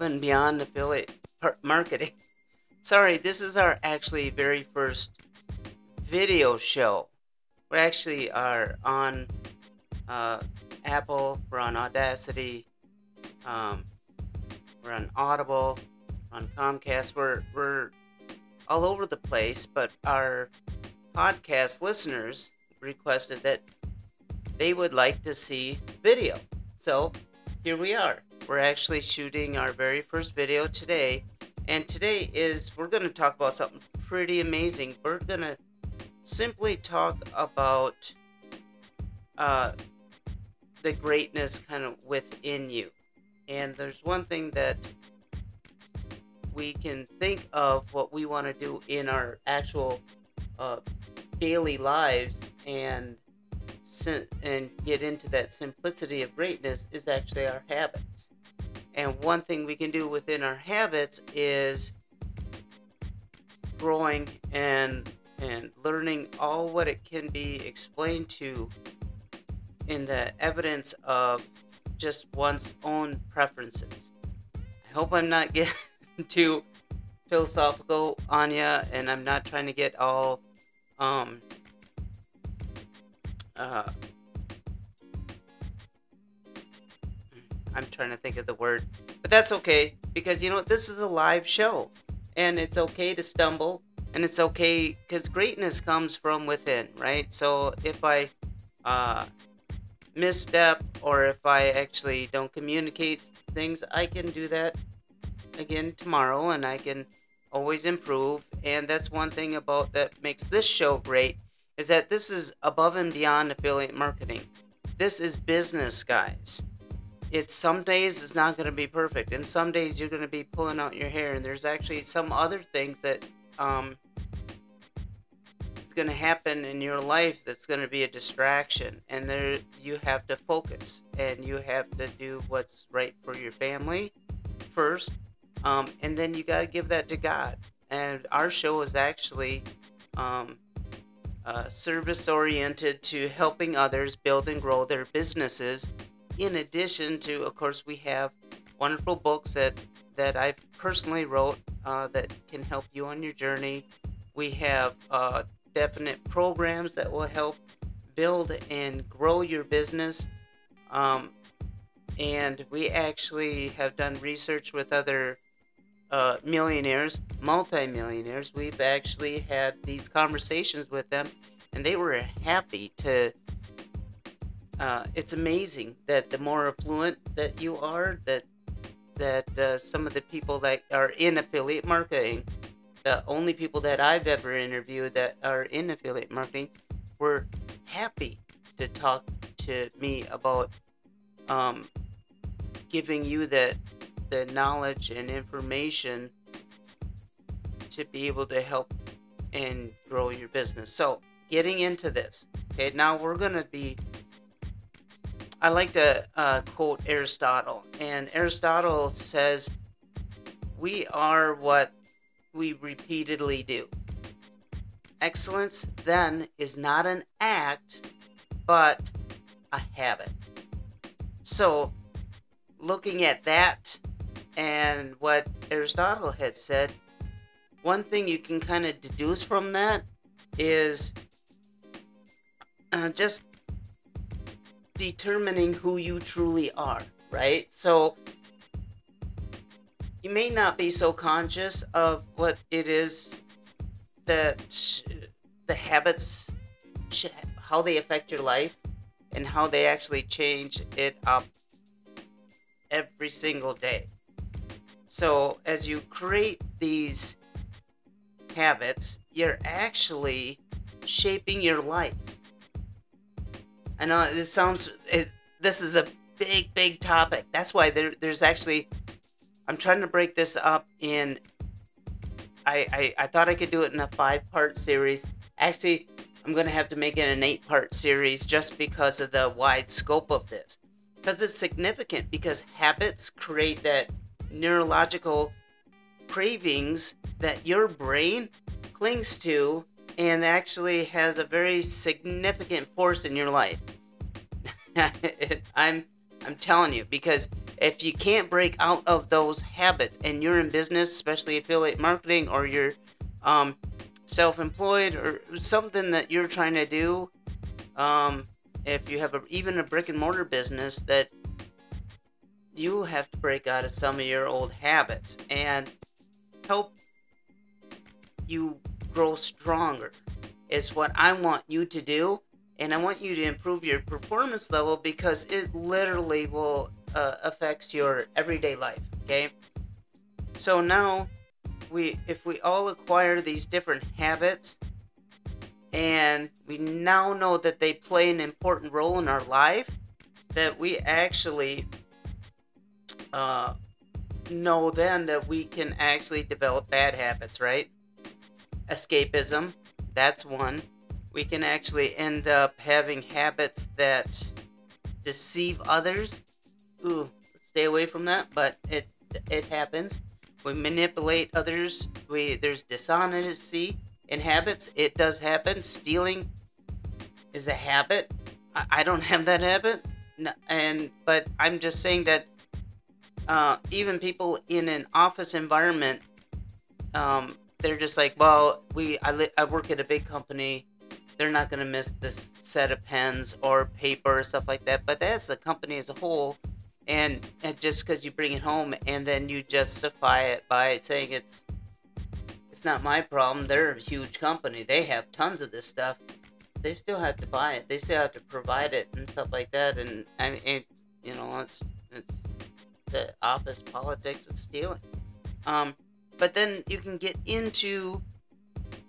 Above and Beyond Affiliate Marketing. Sorry, this is our actually very first video show. We actually are on uh, Apple, we're on Audacy, um, we're on Audible, on Comcast. We're we're all over the place, but our podcast listeners requested that they would like to see video. So here we are. We're actually shooting our very first video today. And today is, we're going to talk about something pretty amazing. We're going to simply talk about uh, the greatness kind of within you. And there's one thing that we can think of what we want to do in our actual uh, daily lives and and get into that simplicity of greatness is actually our habits. And one thing we can do within our habits is growing and and learning all what it can be explained to in the evidence of just one's own preferences. I hope I'm not getting too philosophical on you, and I'm not trying to get all um, uh, I'm trying to think of the word, but that's okay because you know this is a live show, and it's okay to stumble, and it's okay because greatness comes from within, right? So if I uh, misstep or if I actually don't communicate things, I can do that again tomorrow, and I can always improve. And that's one thing about that makes this show great is that this is above and beyond affiliate marketing. This is business, guys. It's some days it's not going to be perfect, and some days you're going to be pulling out your hair, and there's actually some other things that um, it's going to happen in your life that's going to be a distraction, and there you have to focus, and you have to do what's right for your family first, um, and then you got to give that to God. And our show is actually um, uh, service oriented to helping others build and grow their businesses. In addition to, of course, we have wonderful books that that I've personally wrote uh, that can help you on your journey. We have uh, definite programs that will help build and grow your business. Um, and we actually have done research with other uh, millionaires, multimillionaires. We've actually had these conversations with them, and they were happy to. Uh, it's amazing that the more affluent that you are, that that uh, some of the people that are in affiliate marketing, the only people that I've ever interviewed that are in affiliate marketing, were happy to talk to me about um, giving you that the knowledge and information to be able to help and grow your business. So, getting into this, okay, now we're to be. I like to uh, quote Aristotle, and Aristotle says, We are what we repeatedly do. Excellence, then, is not an act, but a habit. So, looking at that and what Aristotle had said, one thing you can kind of deduce from that is uh, just determining who you truly are, right? So you may not be so conscious of what it is that the habits, how they affect your life, and how they actually change it up every single day. So, as you create these habits, you're actually shaping your life. I know this sounds, it, this is a big, big topic. That's why there, there's actually, I'm trying to break this up in, I, I, I thought I could do it in a five part series. Actually, I'm to have to make it an eight part series just because of the wide scope of this. Because it's significant because habits create that neurological cravings that your brain clings to and actually has a very significant force in your life. I'm I'm telling you because if you can't break out of those habits and you're in business, especially affiliate marketing, or you're um, self-employed or something that you're trying to do, um, if you have a, even a brick and mortar business, that you have to break out of some of your old habits and help you grow stronger. Is what I want you to do and I want you to improve your performance level because it literally will uh, affects your everyday life. Okay, so now we if we all acquire these different habits and we now know that they play an important role in our life that we actually uh, know then that we can actually develop bad habits right escapism that's one we can actually end up having habits that deceive others. Ooh, stay away from that, but it it happens. We manipulate others. We there's dishonesty in habits. It does happen. Stealing is a habit. I, I don't have that habit, and but I'm just saying that uh, even people in an office environment, um, they're just like, well, we I, li- I work at a big company they're not going to miss this set of pens or paper or stuff like that. But that's the company as a whole. And, and just because you bring it home and then you justify it by saying it's it's not my problem. They're a huge company. They have tons of this stuff. They still have to buy it. They still have to provide it and stuff like that. And I mean, you know, it's it's the office politics and stealing. Um, but then you can get into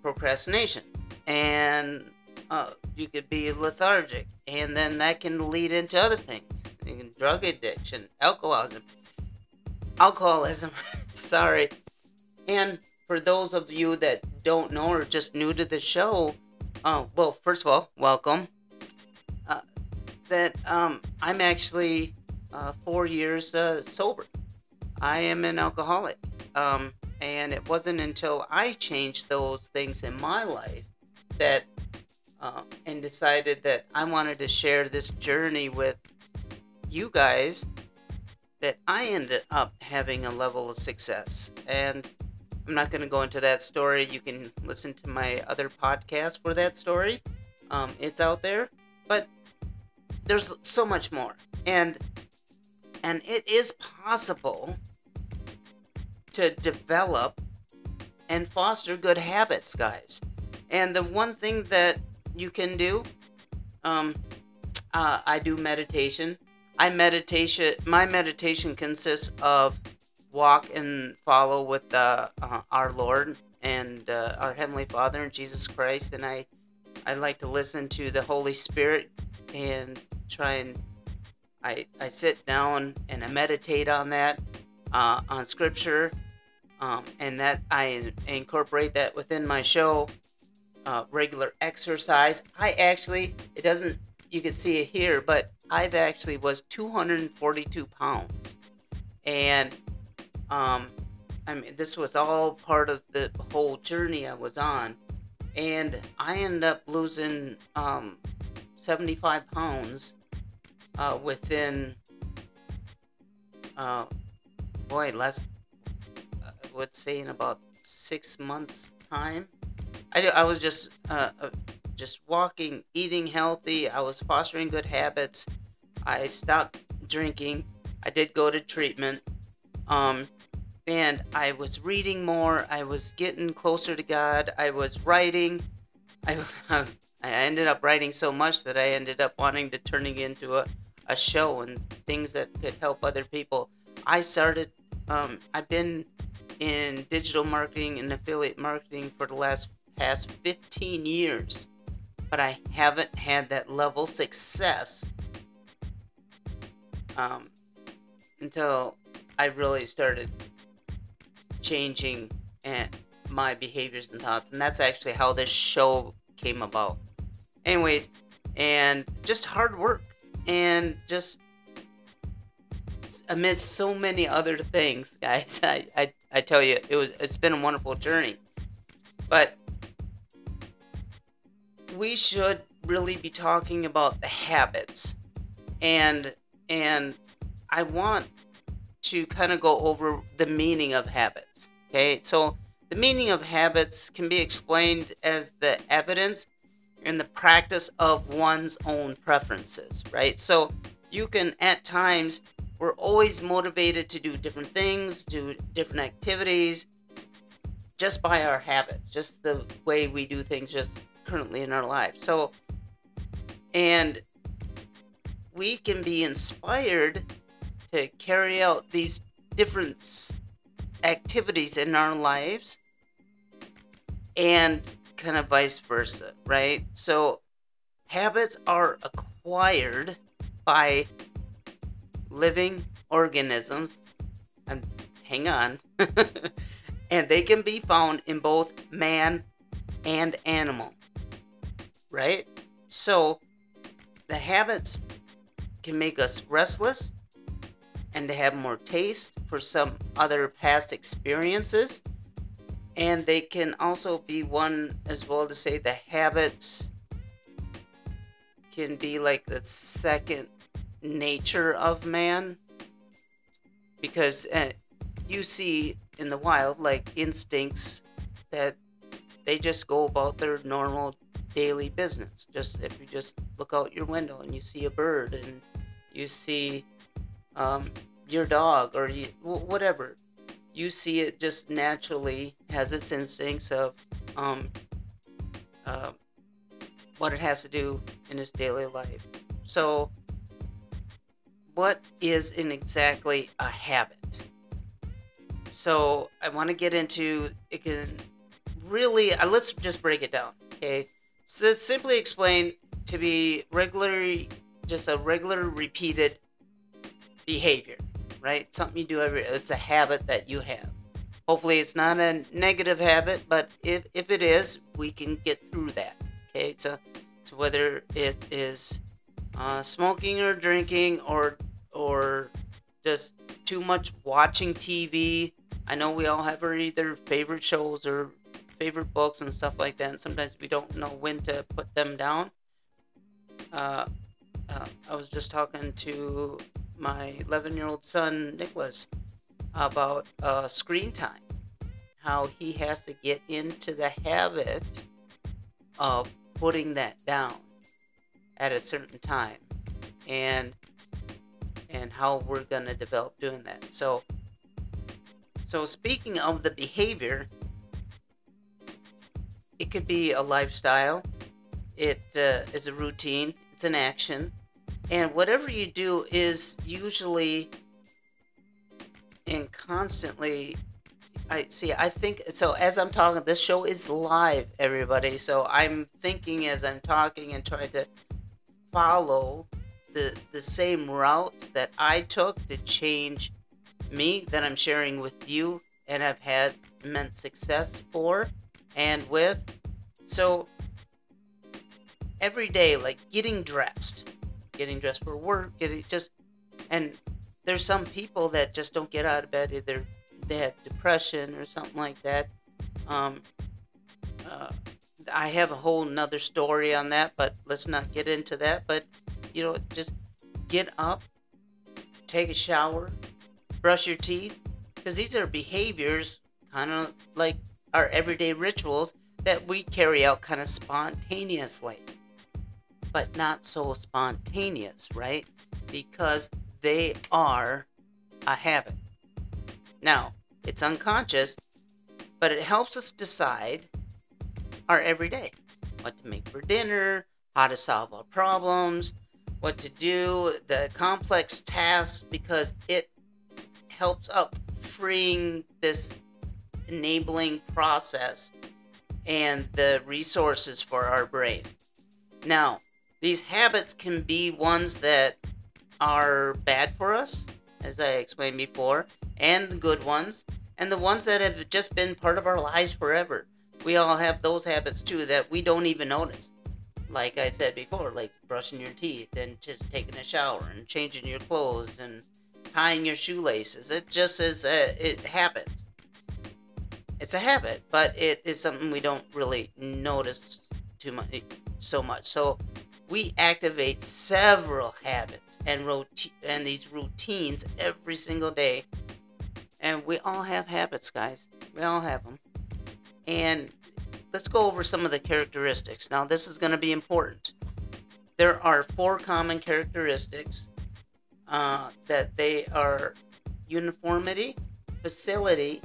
procrastination and uh, you could be lethargic, and then that can lead into other things, drug addiction, alcoholism, alcoholism. sorry. And for those of you that don't know or just new to the show, uh, well, first of all, welcome. Uh, that um, I'm actually uh, four years uh, sober. I am an alcoholic. Um, and it wasn't until I changed those things in my life that um, and decided that I wanted to share this journey with you guys that I ended up having a level of success. And I'm not going to go into that story. You can listen to my other podcast for that story. Um, it's out there, but there's so much more, and and it is possible to develop and foster good habits, guys. And the one thing that you can do. Um, uh, I do meditation. I meditation. My meditation consists of walk and follow with uh, uh, our Lord and uh, our Heavenly Father and Jesus Christ, and I I like to listen to the Holy Spirit and try and I I sit down and I meditate on that uh, on Scripture, um, and that I incorporate that within my show uh, regular exercise. I actually, it doesn't, you can see it here, but I've actually was 242 pounds. And, um, I mean, this was all part of the whole journey I was on. And I ended up losing, um, 75 pounds, uh, within, uh, boy, uh, I would say in about six months time. I, I was just uh, uh, just walking, eating healthy. I was fostering good habits. I stopped drinking. I did go to treatment. Um, and I was reading more. I was getting closer to God. I was writing. I, I ended up writing so much that I ended up wanting to turning into a, a show and things that could help other people. I started. Um, I've been in digital marketing and affiliate marketing for the last past 15 years, but I haven't had that level success um, until I really started changing and eh, my behaviors and thoughts, and that's actually how this show came about. Anyways, and just hard work and just amidst so many other things, guys. I, I, I tell you, it was it's been a wonderful journey. But we should really be talking about the habits and and I want to kind of go over the meaning of habits. Okay, so the meaning of habits can be explained as the evidence and the practice of one's own preferences, right? So you can, at times, we're always motivated to do different things, do different activities, just by our habits, just the way we do things just currently in our lives. So, and we can be inspired to carry out these different activities in our lives and kind of vice versa, right? So habits are acquired by living organisms. And hang on. and they can be found in both man and animal. Right? So the habits can make us restless and to have more taste for some other past experiences. And they can also be one as well to say the habits can be like the second nature of man. Because uh, you see in the wild like instincts that they just go about their normal daily business. Just if you just look out your window and you see a bird and you see um, your dog or you, whatever, you see it just naturally has its instincts of um, uh, what it has to do in its daily life. So, what is in exactly a habit? So, I want to get into it. Can really uh, let's just break it down. Okay, so simply explain to be regularly just a regular repeated behavior, right? Something you do every it's a habit that you have. Hopefully it's not a negative habit, but if, if it is, we can get through that. Okay, so, so whether it is uh, smoking or drinking or or just too much watching TV. I know we all have our either favorite shows or favorite books and stuff like that, and sometimes we don't know when to put them down. Uh, uh, I was just talking to my 11 year old son, Nicholas, about uh, screen time. How he has to get into the habit of putting that down at a certain time. And and how we're going to develop doing that. So so speaking of the behavior, it could be a lifestyle. It uh, is a routine it's an action. And whatever you do is usually and constantly I see I think so as I'm talking this show is live everybody so I'm thinking as I'm talking and trying to follow the the same routes that I took to change me that I'm sharing with you and I've had immense success for and with so every day, like getting dressed, getting dressed for work, getting just, and there's some people that just don't get out of bed either they have depression or something like that. Um, uh, I have a whole nother story on that, but let's not get into that. But you know, just get up, take a shower, brush your teeth, because these are behaviors kind of like our everyday rituals that we carry out kind of spontaneously but not so spontaneous, right? Because they are a habit. Now, it's unconscious, but it helps us decide our everyday what to make for dinner, how to solve our problems, what to do, the complex tasks, because it helps up freeing this enabling process and the resources for our brain. Now, these habits can be ones that are bad for us, as I explained before, and the good ones, and the ones that have just been part of our lives forever. We all have those habits too that we don't even notice. Like I said before, like brushing your teeth and just taking a shower and changing your clothes and tying your shoelaces. It just is, a, it happens. It's a habit, but it is something we don't really notice too much, so much. So we activate several habits and roti- and these routines every single day. And we all have habits, guys. We all have them. And let's go over some of the characteristics. Now, this is going to be important. There are four common characteristics uh, that they are uniformity, facility,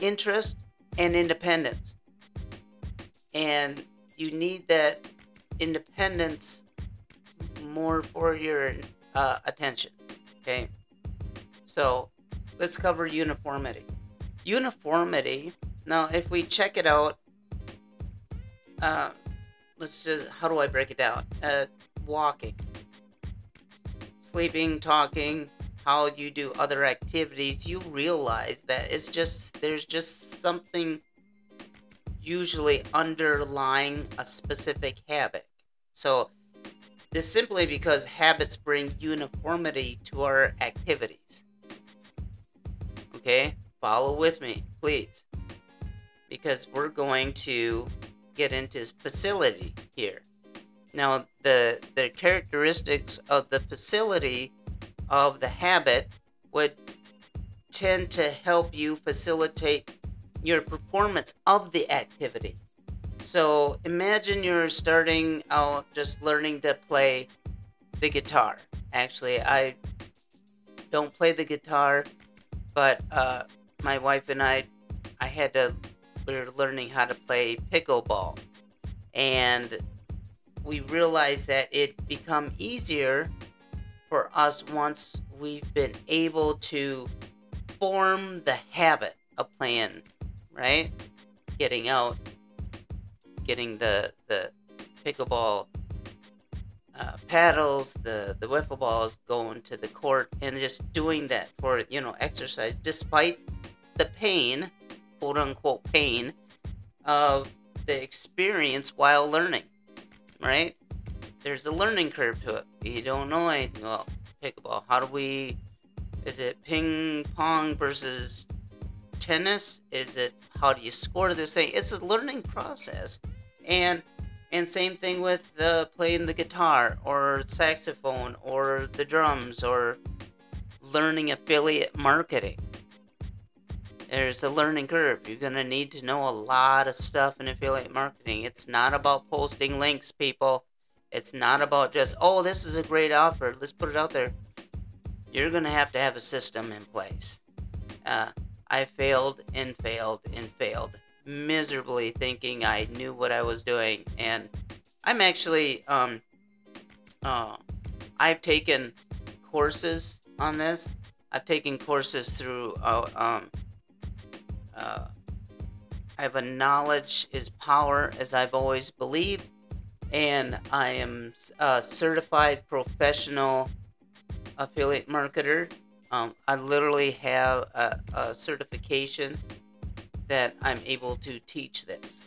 interest, and independence. And you need that independence more for your uh, attention. Okay, so let's cover uniformity. Uniformity. Now, if we check it out, uh, let's just how do I break it down? Uh, walking, sleeping, talking, how you do other activities, you realize that it's just there's just something usually underlying a specific habit. So, this simply because habits bring uniformity to our activities. Okay, follow with me, please. Because we're going to get into facility here. Now, the, the characteristics of the facility of the habit would tend to help you facilitate your performance of the activity. So imagine you're starting out just learning to play the guitar. Actually, I don't play the guitar, but uh, my wife and I, I had to, were learning how to play pickleball. And we realized that it become easier for us once we've been able to form the habit of playing, right? Getting out, getting the the pickleball uh, paddles, the the wiffle balls, going to the court, and just doing that for you know exercise, despite the pain, quote unquote pain, of the experience while learning, right? There's a learning curve to it. You don't know anything about pickleball. How do we? Is it ping pong versus tennis? Is it how do you score this thing? It's a learning process, and and same thing with the playing the guitar or saxophone or the drums or learning affiliate marketing. There's a learning curve. You're gonna need to know a lot of stuff in affiliate marketing. It's not about posting links, people. It's not about just, oh, this is a great offer. Let's put it out there. You're going to have to have a system in place. Uh, I failed and failed and failed miserably thinking I knew what I was doing. And I'm actually, um, uh, I've taken courses on this. I've taken courses through, uh, um, uh, I have a knowledge is power, as I've always believed and I am a certified professional affiliate marketer. Um, I literally have a, a, certification that I'm able to teach this.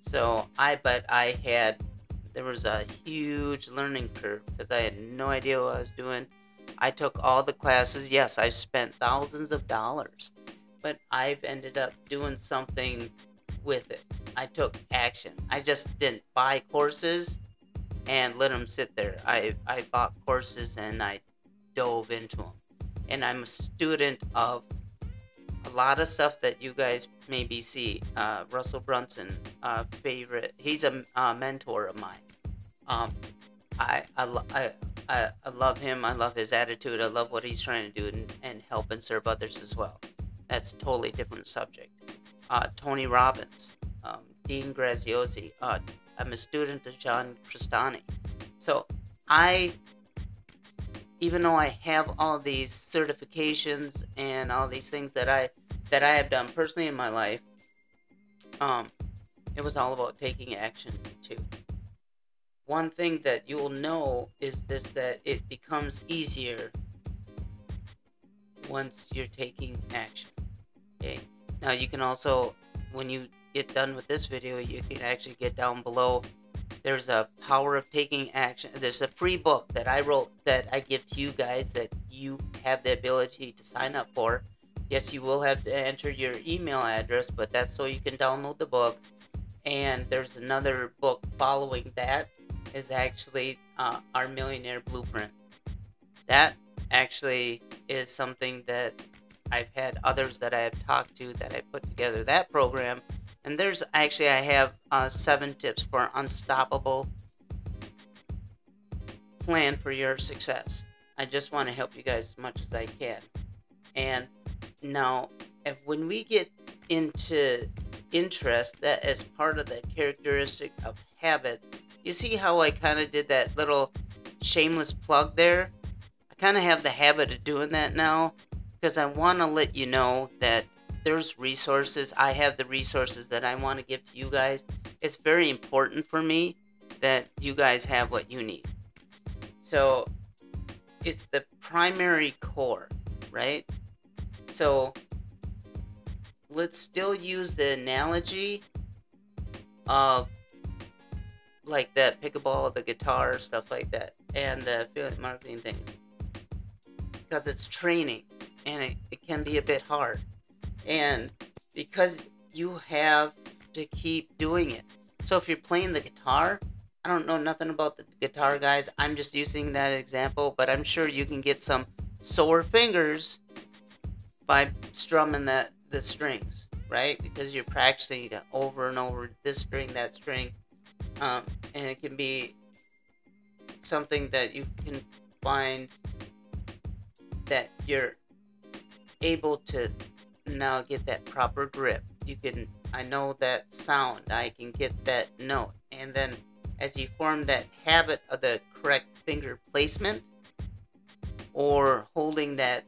So I, but I had, there was a huge learning curve because I had no idea what I was doing. I took all the classes. Yes, I've spent thousands of dollars, but I've ended up doing something with it. I took action. I just didn't buy courses and let them sit there. I, I bought courses and I dove into them. And I'm a student of a lot of stuff that you guys maybe see. Uh, Russell Brunson, uh, favorite. He's a, a, mentor of mine. Um, I, I, I, I, love him. I love his attitude. I love what he's trying to do and, and help and serve others as well. That's a totally different subject uh, Tony Robbins, um, Dean Graziosi. Uh, I'm a student of John Crestani. So I, even though I have all these certifications and all these things that I that I have done personally in my life, um, it was all about taking action too. One thing that you will know is this that it becomes easier once you're taking action. Okay now you can also, when you get done with this video, you can actually get down below. There's a power of taking action. There's a free book that I wrote that I give to you guys that you have the ability to sign up for. Yes, you will have to enter your email address, but that's so you can download the book. And there's another book following that is actually uh, our millionaire blueprint. That actually is something that I've had others that I have talked to that I put together that program. And there's actually, I have uh, seven tips for unstoppable plan for your success. I just want to help you guys as much as I can. And now, if when we get into interest, that is part of the characteristic of habits. You see how I kind of did that little shameless plug there? I kind of have the habit of doing that now because I want to let you know that there's resources. I have the resources that I want to give to you guys. It's very important for me that you guys have what you need. So it's the primary core, right? So let's still use the analogy of like that pickleball, the guitar, stuff like that, and the affiliate marketing thing. Because it's training and it, it can be a bit hard. And because you have to keep doing it. So if you're playing the guitar, I don't know nothing about the guitar guys. I'm just using that example, but I'm sure you can get some sore fingers by strumming that the strings, right? Because you're practicing over and over this string, that string, um, and it can be something that you can find that you're able to now get that proper grip. You can, I know that sound, I can get that note, and then as you form that habit of the correct finger placement or holding that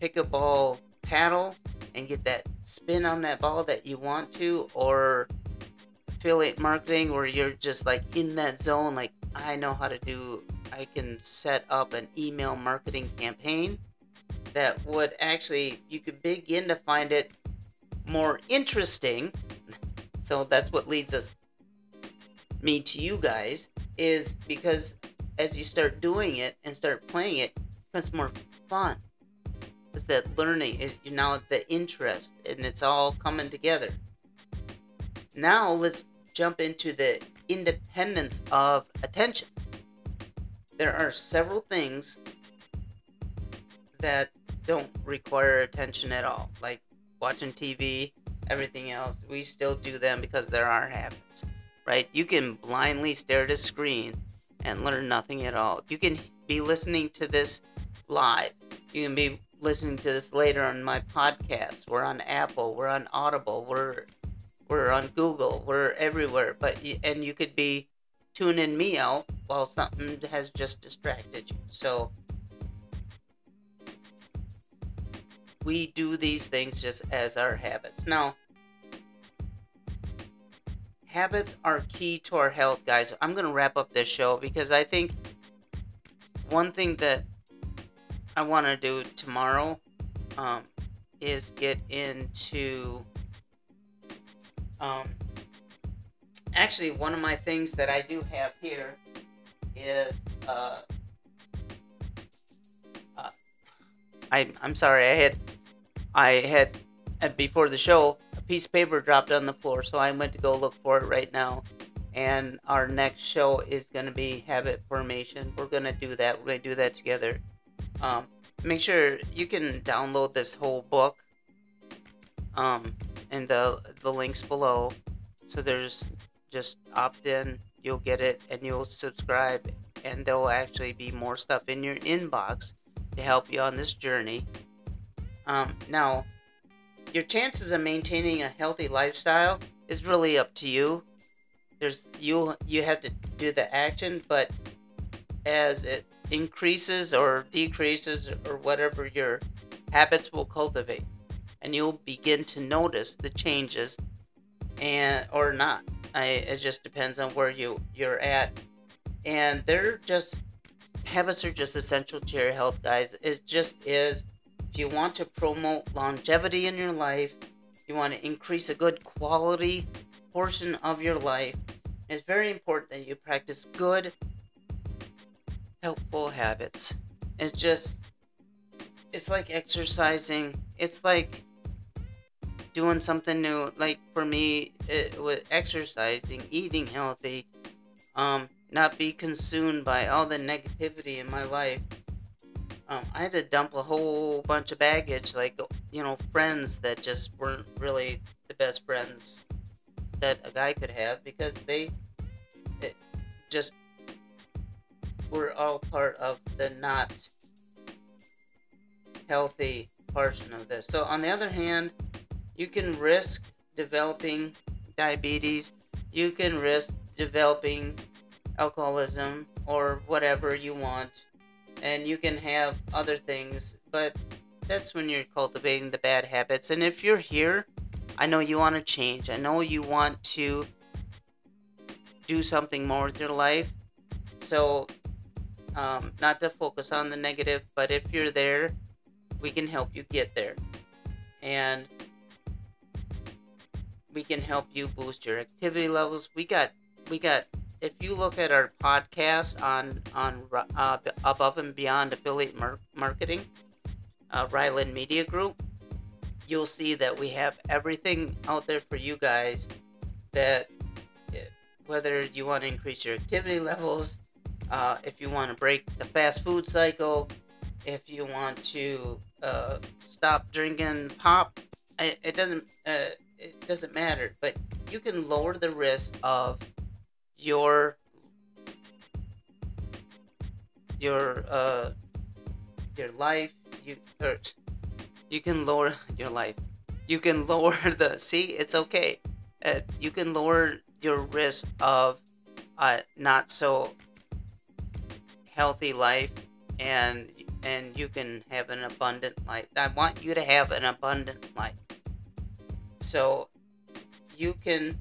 pickleball paddle and get that spin on that ball that you want to or affiliate marketing where you're just like in that zone like I know how to do I can set up an email marketing campaign that would actually you could begin to find it more interesting so that's what leads us me to you guys is because as you start doing it and start playing it, it's more fun. It's that learning, it, you know, the interest, and it's all coming together. Now let's jump into the independence of attention. There are several things that don't require attention at all, like watching TV, everything else. We still do them because they're our habits right? You can blindly stare at a screen and learn nothing at all. You can be listening to this live. You can be listening to this later on my podcast. We're on Apple. We're on Audible. We're we're on Google. We're everywhere. But and you could be tuning me out while something has just distracted you. So we do these things just as our habits. Now, habits are key to our health, guys. I'm going to wrap up this show because I think one thing that I want to do tomorrow um, is get into. Um, actually, one of my things that I do have here is. Uh, uh, I, I'm sorry, I had. I had. Before the show, a piece of paper dropped on the floor, so I went to go look for it right now. And our next show is going to be habit formation. We're going to do that. We're going to do that together. Um, make sure you can download this whole book um, and the, the links below. So there's just opt in, you'll get it, and you'll subscribe, and there'll actually be more stuff in your inbox to help you on this journey. Um, now, your chances of maintaining a healthy lifestyle is really up to you. There's you you have to do the action, but as it increases or decreases or whatever your habits will cultivate and you'll begin to notice the changes and or not. I, it just depends on where you you're at. And they're just habits are just essential to your health guys. It just is if you want to promote longevity in your life, you want to increase a good quality portion of your life, it's very important that you practice good, helpful habits. It's just, it's like exercising. It's like doing something new. Like for me, it was exercising, eating healthy, um, not be consumed by all the negativity in my life. Um, I had to dump a whole bunch of baggage, like you know, friends that just weren't really the best friends that a guy could have because they just were all part of the not healthy portion of this. So, on the other hand, you can risk developing diabetes, you can risk developing alcoholism or whatever you want, and you can have other things, but that's when you're cultivating the bad habits. And if you're here, I know you want to change, I know you want to do something more with your life. So, um, not to focus on the negative, but if you're there, we can help you get there. And we can help you boost your activity levels. We got, we got. If you look at our podcast on on uh, above and beyond affiliate mar- marketing, uh, Ryland Media Group, you'll see that we have everything out there for you guys. That whether you want to increase your activity levels, uh, if you want to break the fast food cycle, if you want to uh, stop drinking pop, it, it doesn't uh, it doesn't matter. But you can lower the risk of your your uh your life. You or you can lower your life. You can lower the see. It's okay. Uh, you can lower your risk of uh, not so healthy life and and you can have an abundant life. I want you to have an abundant life. So you can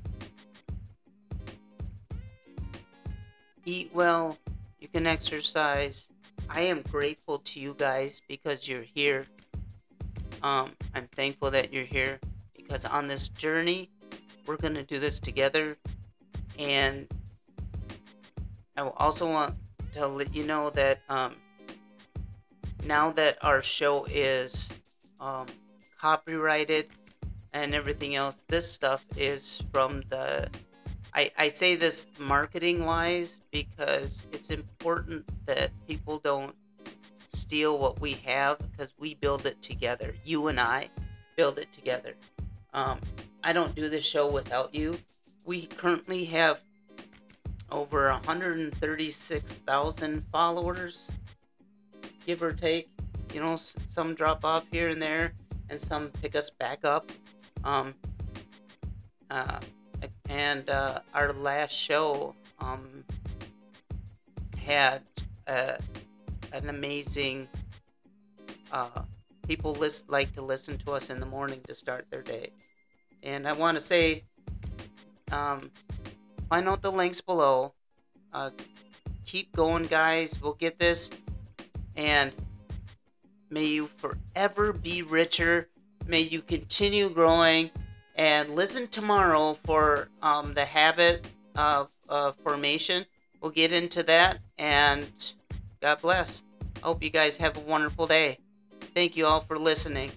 eat well, you can exercise. I am grateful to you guys because you're here. Um, I'm thankful that you're here because on this journey, we're going to do this together. And I also want to let you know that um, now that our show is um, copyrighted and everything else, this stuff is from the. I, I say this marketing wise because it's important that people don't steal what we have because we build it together. You and I build it together. Um, I don't do this show without you. We currently have over 136,000 followers, give or take. You know, some drop off here and there, and some pick us back up. Um, uh, and uh, our last show um, had uh, an amazing. Uh, people list, like to listen to us in the morning to start their day. And I want to say, um, find out the links below. Uh, keep going, guys. We'll get this. And may you forever be richer. May you continue growing. And listen tomorrow for um, the habit of uh, formation. We'll get into that. And God bless. I hope you guys have a wonderful day. Thank you all for listening.